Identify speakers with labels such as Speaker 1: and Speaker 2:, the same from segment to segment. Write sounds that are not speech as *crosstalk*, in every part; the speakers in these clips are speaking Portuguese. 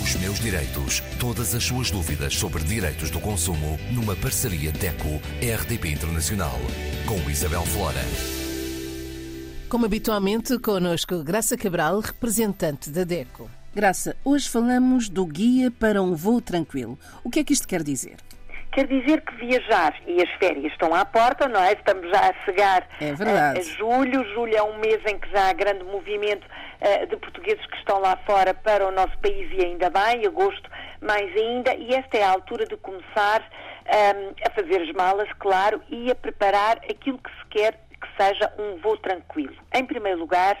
Speaker 1: Os meus direitos. Todas as suas dúvidas sobre direitos do consumo numa parceria DECO-RDP Internacional. Com Isabel Flora.
Speaker 2: Como habitualmente, connosco Graça Cabral, representante da DECO. Graça, hoje falamos do Guia para um Voo Tranquilo. O que é que isto quer dizer?
Speaker 3: Quer dizer que viajar e as férias estão à porta, não é? Estamos já a chegar
Speaker 2: é
Speaker 3: a, a, julho. Julho é um mês em que já há grande movimento uh, de portugueses que estão lá fora para o nosso país e ainda bem, agosto mais ainda, e esta é a altura de começar um, ehm, a fazer as malas, claro, e a preparar aquilo que se quer que seja um voo tranquilo. Em primeiro lugar,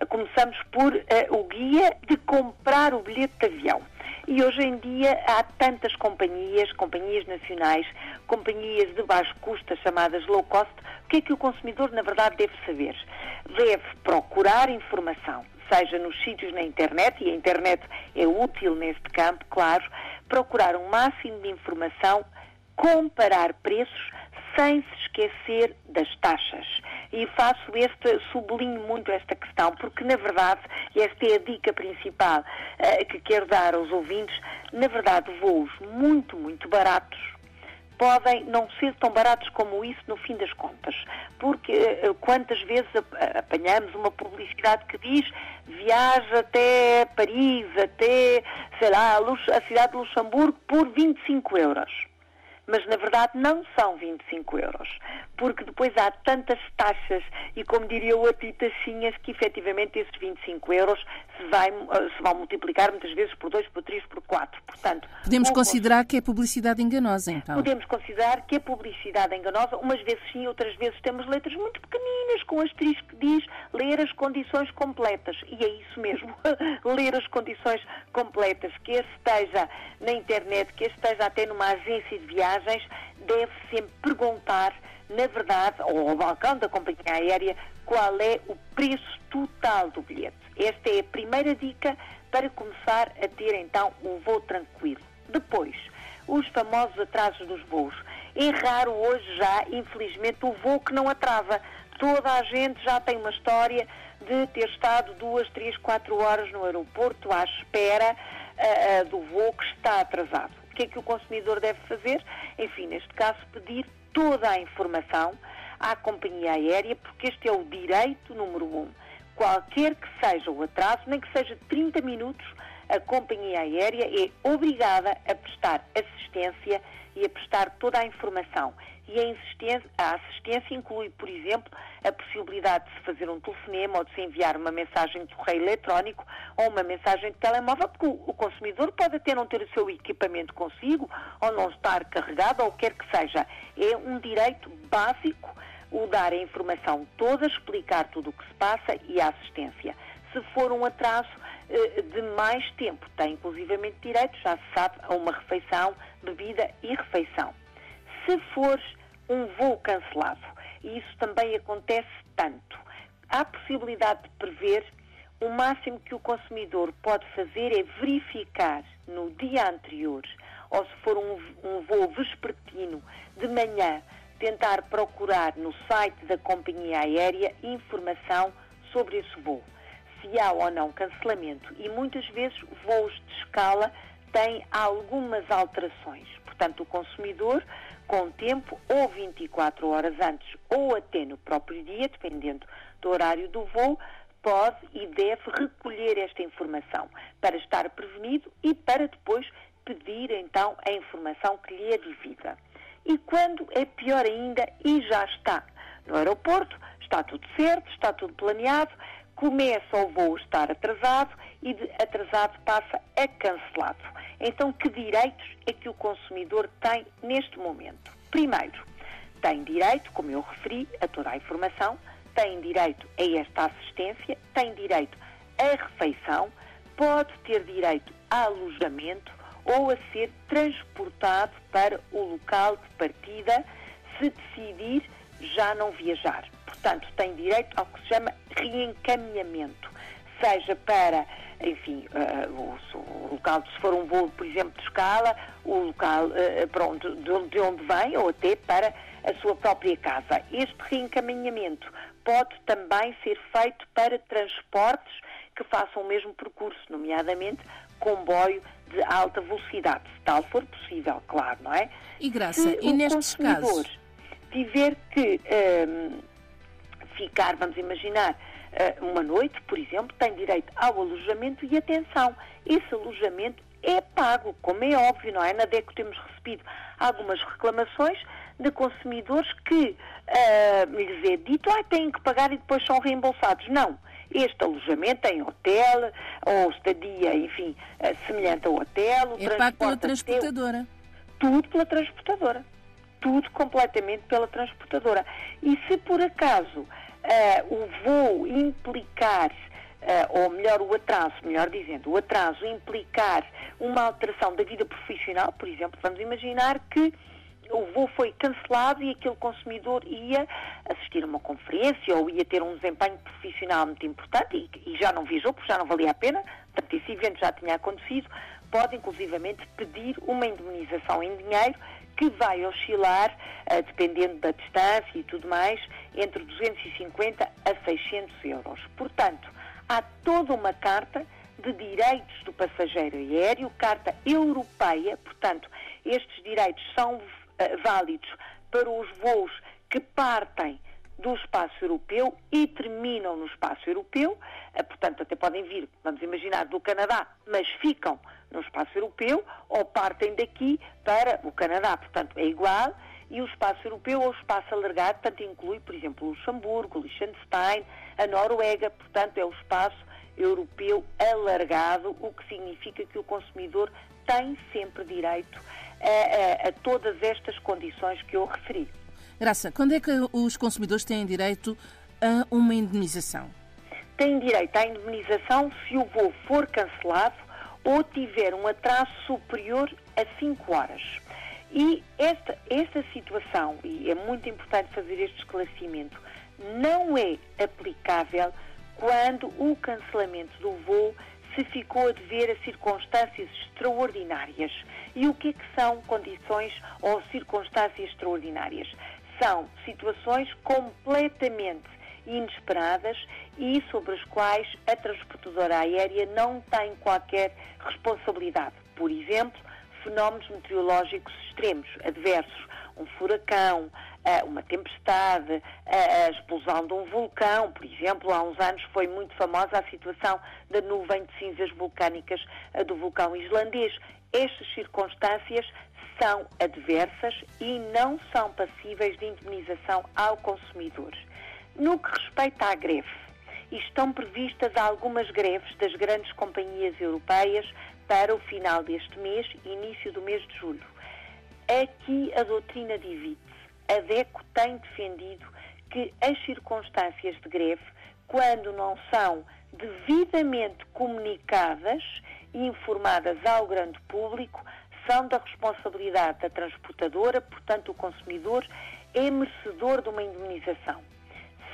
Speaker 3: uh, começamos por uh, o guia de comprar o bilhete de avião. E hoje em dia há tantas companhias, companhias nacionais, companhias de baixo custo, chamadas low cost, o que é que o consumidor, na verdade, deve saber? Deve procurar informação, seja nos sítios na internet, e a internet é útil neste campo, claro, procurar um máximo de informação, comparar preços, sem se esquecer das taxas. E faço este, sublinho muito esta questão, porque na verdade, e esta é a dica principal uh, que quero dar aos ouvintes, na verdade, voos muito, muito baratos podem não ser tão baratos como isso no fim das contas. Porque uh, quantas vezes apanhamos uma publicidade que diz viaja até Paris, até, sei lá, a cidade de Luxemburgo por 25 euros mas na verdade não são 25 euros, porque depois há tantas taxas e, como diria o outro, taxinhas que efetivamente esses 25 euros se, vai, eh, se vão multiplicar muitas vezes por 2, por 3, por 4. Portanto,
Speaker 2: podemos considerar que é publicidade enganosa, então?
Speaker 3: Podemos considerar que é publicidade enganosa, umas vezes sim, outras vezes temos letras muito pequeninas com asterisco que diz ler as condições completas. E é isso mesmo, *laughs* ler as condições completas, que esteja na internet, que esteja até numa agência de viagem, viagens deve sempre perguntar, na verdade, ou ao balcão da companhia aérea, qual é o preço total do bilhete. Esta é a primeira dica para começar a ter então um voo tranquilo. Depois, os famosos atrasos dos voos. É raro hoje já, infelizmente, o voo que não atrasa. Toda a gente já tem uma história de ter estado duas, três, quatro horas no aeroporto à espera uh, uh, do voo que está atrasado que é que o consumidor deve fazer? Enfim, neste caso, pedir toda a informação à companhia aérea, porque este é o direito número um. Qualquer que seja o atraso, nem que seja 30 minutos, a companhia aérea é obrigada a prestar assistência e a prestar toda a informação. E a, assistência inclui, por exemplo, a possibilidade de se fazer um telefonema ou de se enviar uma mensagem de correio eletrónico ou uma mensagem de telemóvel, porque o, consumidor pode até não ter o seu equipamento consigo ou não estar carregado ou o que quer que seja. É um direito básico o dar a informação toda, explicar tudo o que se passa e a assistência. Se for um atraso de mais tempo, tem inclusivamente direito, já se sabe, a uma refeição, bebida e refeição. Se for um voo cancelado, e isso também acontece tanto, há possibilidade de prever o máximo que o consumidor pode fazer é verificar no dia anterior, ou se for um, um voo vespertino de manhã, tentar procurar no site da companhia aérea informação sobre esse voo, se há ou não cancelamento. E muitas vezes voos de escala têm algumas alterações. Portanto, o consumidor, com tempo, ou 24 horas antes, ou até no próprio dia, dependendo do horário do voo, pode e deve recolher esta informação para estar prevenido e para depois pedir então a informação que lhe é devida. E quando é pior ainda e já está no aeroporto, está tudo certo, está tudo planeado, começa o voo estar atrasado e de atrasado passa a cancelado. Então, que direitos é que o consumidor tem neste momento? Primeiro, tem direito, como eu referi, a toda a informação, tem direito a esta assistência, tem direito à refeição, pode ter direito a alojamento ou a ser transportado para o local de partida se decidir já não viajar. Portanto, tem direito ao que se chama reencaminhamento, seja para, enfim, uh, o, o, local, se for um voo, por exemplo, de escala, o local uh, pronto, de, de onde vem ou até para a sua própria casa. Este reencaminhamento pode também ser feito para transportes que façam o mesmo percurso, nomeadamente comboio de alta velocidade, se tal for possível, claro, não é?
Speaker 2: E Graça, se e nestes casos?
Speaker 3: tiver que um, ficar, vamos imaginar, uh, uma noite, por exemplo, tem direito ao alojamento e atenção, esse alojamento é pago, como é óbvio, não é? Na DECO temos recebido algumas reclamações de consumidores que uh, lhes é dito, ah, têm que pagar e depois são reembolsados. Não. Este alojamento em hotel ou estadia, enfim, uh, semelhante ao hotel.
Speaker 2: é pago pela transportadora.
Speaker 3: Tudo pela transportadora. Tudo completamente pela transportadora. E se por acaso uh, o voo implicar uh, ou melhor, o atraso, melhor dizendo, o atraso implicar uma alteração da vida profissional, por exemplo, vamos imaginar que o voo foi cancelado e aquele consumidor ia assistir a uma conferência ou ia ter um desempenho profissional muito importante e, e já não viajou porque já não valia a pena, portanto esse evento já tinha acontecido, pode inclusivamente pedir uma indemnização em dinheiro que vai oscilar, uh, dependendo da distância e tudo mais, entre 250 a 600 euros. Portanto, há toda uma carta de direitos do passageiro aéreo, carta europeia, portanto, estes direitos são uh, válidos para os voos que partem do espaço europeu e terminam no espaço europeu, uh, portanto, até podem vir, vamos imaginar, do Canadá, mas ficam no espaço europeu ou partem daqui para o Canadá, portanto, é igual. E o espaço europeu ou o espaço alargado, portanto, inclui, por exemplo, Luxemburgo, Liechtenstein, a Noruega, portanto, é o espaço europeu alargado, o que significa que o consumidor tem sempre direito a, a, a todas estas condições que eu referi.
Speaker 2: Graça, quando é que os consumidores têm direito a uma indemnização?
Speaker 3: Têm direito à indemnização se o voo for cancelado ou tiver um atraso superior a 5 horas. E esta, esta situação, e é muito importante fazer este esclarecimento, não é aplicável quando o cancelamento do voo se ficou a dever a circunstâncias extraordinárias. E o que, é que são condições ou circunstâncias extraordinárias? São situações completamente inesperadas e sobre as quais a transportadora aérea não tem qualquer responsabilidade. Por exemplo, fenómenos meteorológicos extremos, adversos, um furacão, uma tempestade, a explosão de um vulcão, por exemplo, há uns anos foi muito famosa a situação da nuvem de cinzas vulcânicas do vulcão islandês. Estas circunstâncias são adversas e não são passíveis de indemnização ao consumidor. No que respeita à greve, estão previstas algumas greves das grandes companhias europeias para o final deste mês e início do mês de julho. Aqui a doutrina divide a DECO tem defendido que as circunstâncias de greve, quando não são devidamente comunicadas e informadas ao grande público, da responsabilidade da transportadora, portanto, o consumidor é merecedor de uma indemnização.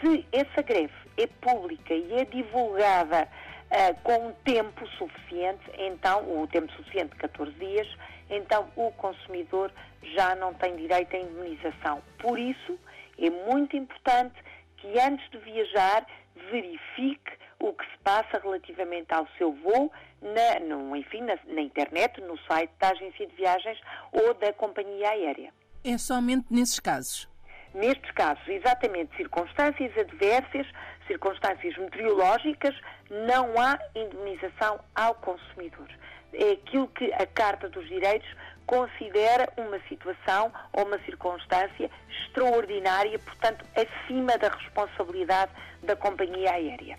Speaker 3: Se essa greve é pública e é divulgada uh, com um tempo suficiente, então, o tempo suficiente, 14 dias, então o consumidor já não tem direito à indemnização. Por isso, é muito importante que antes de viajar verifique o que se passa relativamente ao seu voo, na, no, enfim, na, na internet, no site da agência de viagens ou da companhia aérea.
Speaker 2: É somente nesses casos?
Speaker 3: Nestes casos, exatamente, circunstâncias adversas, circunstâncias meteorológicas, não há indemnização ao consumidor é aquilo que a Carta dos Direitos considera uma situação ou uma circunstância extraordinária, portanto, acima da responsabilidade da companhia aérea.